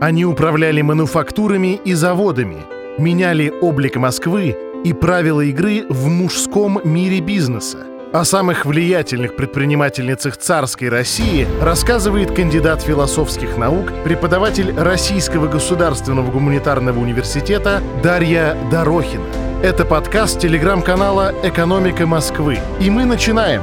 Они управляли мануфактурами и заводами, меняли облик Москвы и правила игры в мужском мире бизнеса. О самых влиятельных предпринимательницах царской России рассказывает кандидат философских наук, преподаватель Российского государственного гуманитарного университета Дарья Дорохина. Это подкаст телеграм-канала «Экономика Москвы». И мы начинаем.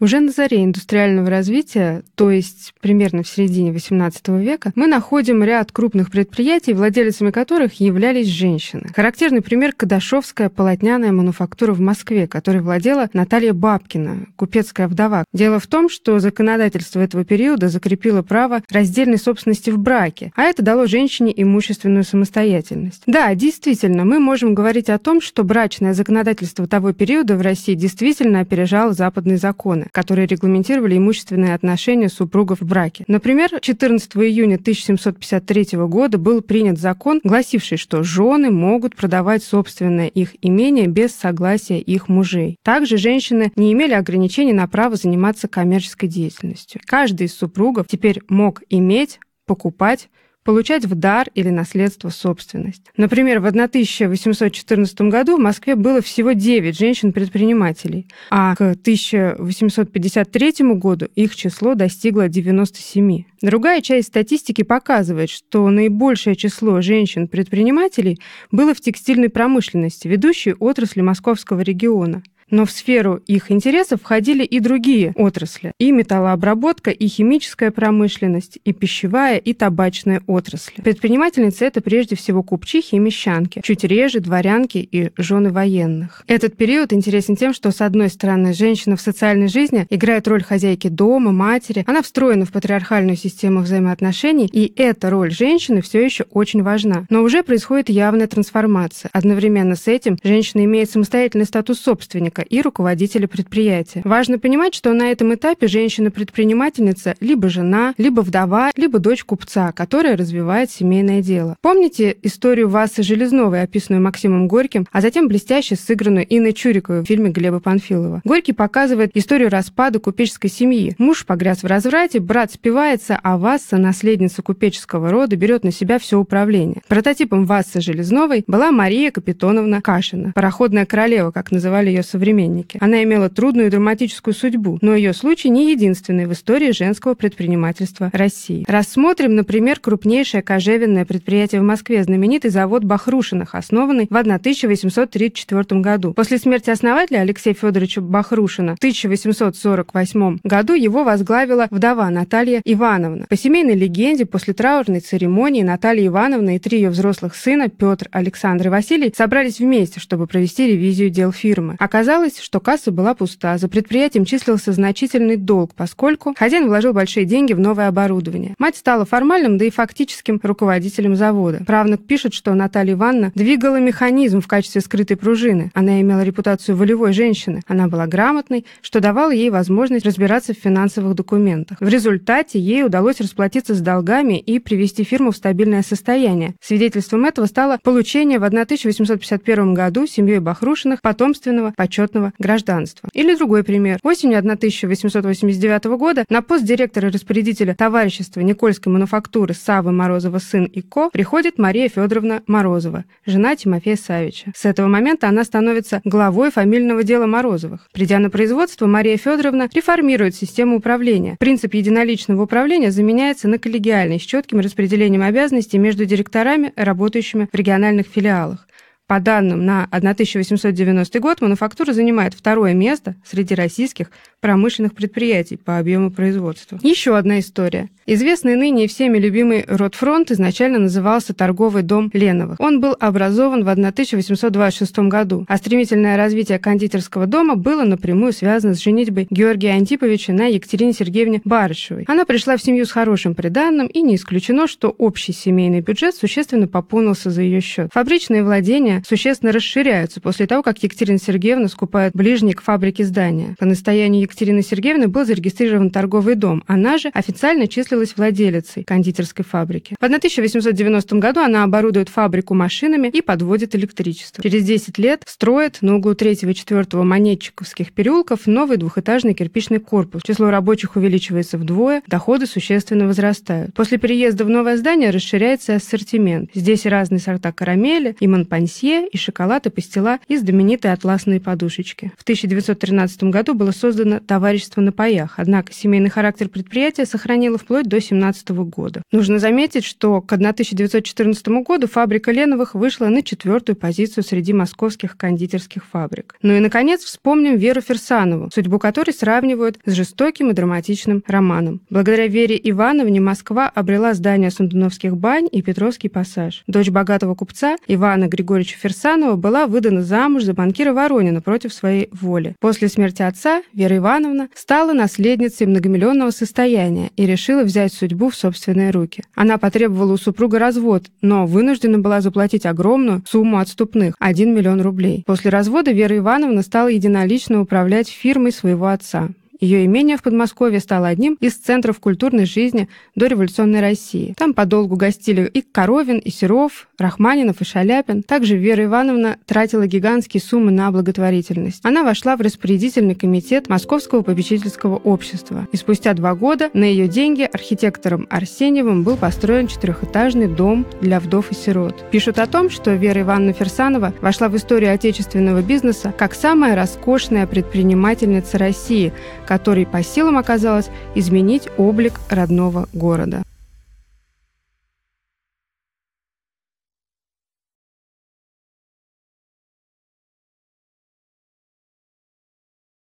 Уже на заре индустриального развития, то есть примерно в середине XVIII века, мы находим ряд крупных предприятий, владельцами которых являлись женщины. Характерный пример – Кадашовская полотняная мануфактура в Москве, которой владела Наталья Бабкина, купецкая вдова. Дело в том, что законодательство этого периода закрепило право раздельной собственности в браке, а это дало женщине имущественную самостоятельность. Да, действительно, мы можем говорить о том, что брачное законодательство того периода в России действительно опережало западные законы которые регламентировали имущественные отношения супругов в браке. Например, 14 июня 1753 года был принят закон, гласивший, что жены могут продавать собственное их имение без согласия их мужей. Также женщины не имели ограничений на право заниматься коммерческой деятельностью. Каждый из супругов теперь мог иметь, покупать, получать в дар или наследство собственность. Например, в 1814 году в Москве было всего 9 женщин-предпринимателей, а к 1853 году их число достигло 97. Другая часть статистики показывает, что наибольшее число женщин-предпринимателей было в текстильной промышленности, ведущей отрасли московского региона – но в сферу их интересов входили и другие отрасли. И металлообработка, и химическая промышленность, и пищевая, и табачная отрасли. Предпринимательницы — это прежде всего купчихи и мещанки, чуть реже дворянки и жены военных. Этот период интересен тем, что, с одной стороны, женщина в социальной жизни играет роль хозяйки дома, матери, она встроена в патриархальную систему взаимоотношений, и эта роль женщины все еще очень важна. Но уже происходит явная трансформация. Одновременно с этим женщина имеет самостоятельный статус собственника, собственника и руководителя предприятия. Важно понимать, что на этом этапе женщина-предпринимательница либо жена, либо вдова, либо дочь купца, которая развивает семейное дело. Помните историю Васы Железновой, описанную Максимом Горьким, а затем блестяще сыгранную Инной Чуриковой в фильме Глеба Панфилова? Горький показывает историю распада купеческой семьи. Муж погряз в разврате, брат спивается, а Васса, наследница купеческого рода, берет на себя все управление. Прототипом Вассы Железновой была Мария Капитоновна Кашина, пароходная королева, как называли ее современники современники. Она имела трудную и драматическую судьбу, но ее случай не единственный в истории женского предпринимательства России. Рассмотрим, например, крупнейшее кожевенное предприятие в Москве, знаменитый завод Бахрушиных, основанный в 1834 году. После смерти основателя Алексея Федоровича Бахрушина в 1848 году его возглавила вдова Наталья Ивановна. По семейной легенде, после траурной церемонии Наталья Ивановна и три ее взрослых сына, Петр, Александр и Василий, собрались вместе, чтобы провести ревизию дел фирмы. Оказалось, Оказалось, что касса была пуста, за предприятием числился значительный долг, поскольку хозяин вложил большие деньги в новое оборудование. Мать стала формальным, да и фактическим руководителем завода. Правнук пишет, что Наталья Ивановна двигала механизм в качестве скрытой пружины. Она имела репутацию волевой женщины. Она была грамотной, что давало ей возможность разбираться в финансовых документах. В результате ей удалось расплатиться с долгами и привести фирму в стабильное состояние. Свидетельством этого стало получение в 1851 году семьей Бахрушиных потомственного почетного почетного гражданства. Или другой пример. Осенью 1889 года на пост директора распорядителя товарищества Никольской мануфактуры Савы Морозова сын и ко приходит Мария Федоровна Морозова, жена Тимофея Савича. С этого момента она становится главой фамильного дела Морозовых. Придя на производство, Мария Федоровна реформирует систему управления. Принцип единоличного управления заменяется на коллегиальный с четким распределением обязанностей между директорами, работающими в региональных филиалах. По данным на 1890 год, мануфактура занимает второе место среди российских промышленных предприятий по объему производства. Еще одна история. Известный ныне всеми любимый Ротфронт изначально назывался торговый дом Леновых. Он был образован в 1826 году, а стремительное развитие кондитерского дома было напрямую связано с женитьбой Георгия Антиповича на Екатерине Сергеевне Барышевой. Она пришла в семью с хорошим приданным, и не исключено, что общий семейный бюджет существенно пополнился за ее счет. Фабричные владения существенно расширяются после того, как Екатерина Сергеевна скупает ближний к фабрике здания. По настоянию Екатерины Сергеевны был зарегистрирован торговый дом. Она же официально числилась владелицей кондитерской фабрики. В 1890 году она оборудует фабрику машинами и подводит электричество. Через 10 лет строит на углу 3 и 4 Монетчиковских переулков новый двухэтажный кирпичный корпус. Число рабочих увеличивается вдвое, доходы существенно возрастают. После переезда в новое здание расширяется ассортимент. Здесь разные сорта карамели, и монпансье, и шоколад, и пастила, и знаменитой атласные подушечки. В 1913 году было создано товарищество на паях, однако семейный характер предприятия сохранило вплоть до 17 года. Нужно заметить, что к 1914 году фабрика Леновых вышла на четвертую позицию среди московских кондитерских фабрик. Ну и, наконец, вспомним Веру Ферсанову, судьбу которой сравнивают с жестоким и драматичным романом. Благодаря Вере Ивановне Москва обрела здание Сундуновских бань и Петровский пассаж. Дочь богатого купца Ивана Григорьевича Ферсанова была выдана замуж за банкира Воронина против своей воли. После смерти отца Вера Ивановна стала наследницей многомиллионного состояния и решила взять судьбу в собственные руки. Она потребовала у супруга развод, но вынуждена была заплатить огромную сумму отступных – 1 миллион рублей. После развода Вера Ивановна стала единолично управлять фирмой своего отца. Ее имение в Подмосковье стало одним из центров культурной жизни до революционной России. Там подолгу гостили и Коровин, и Серов, Рахманинов и Шаляпин. Также Вера Ивановна тратила гигантские суммы на благотворительность. Она вошла в распорядительный комитет Московского попечительского общества. И спустя два года на ее деньги архитектором Арсеньевым был построен четырехэтажный дом для вдов и сирот. Пишут о том, что Вера Ивановна Ферсанова вошла в историю отечественного бизнеса как самая роскошная предпринимательница России – которой по силам оказалось изменить облик родного города.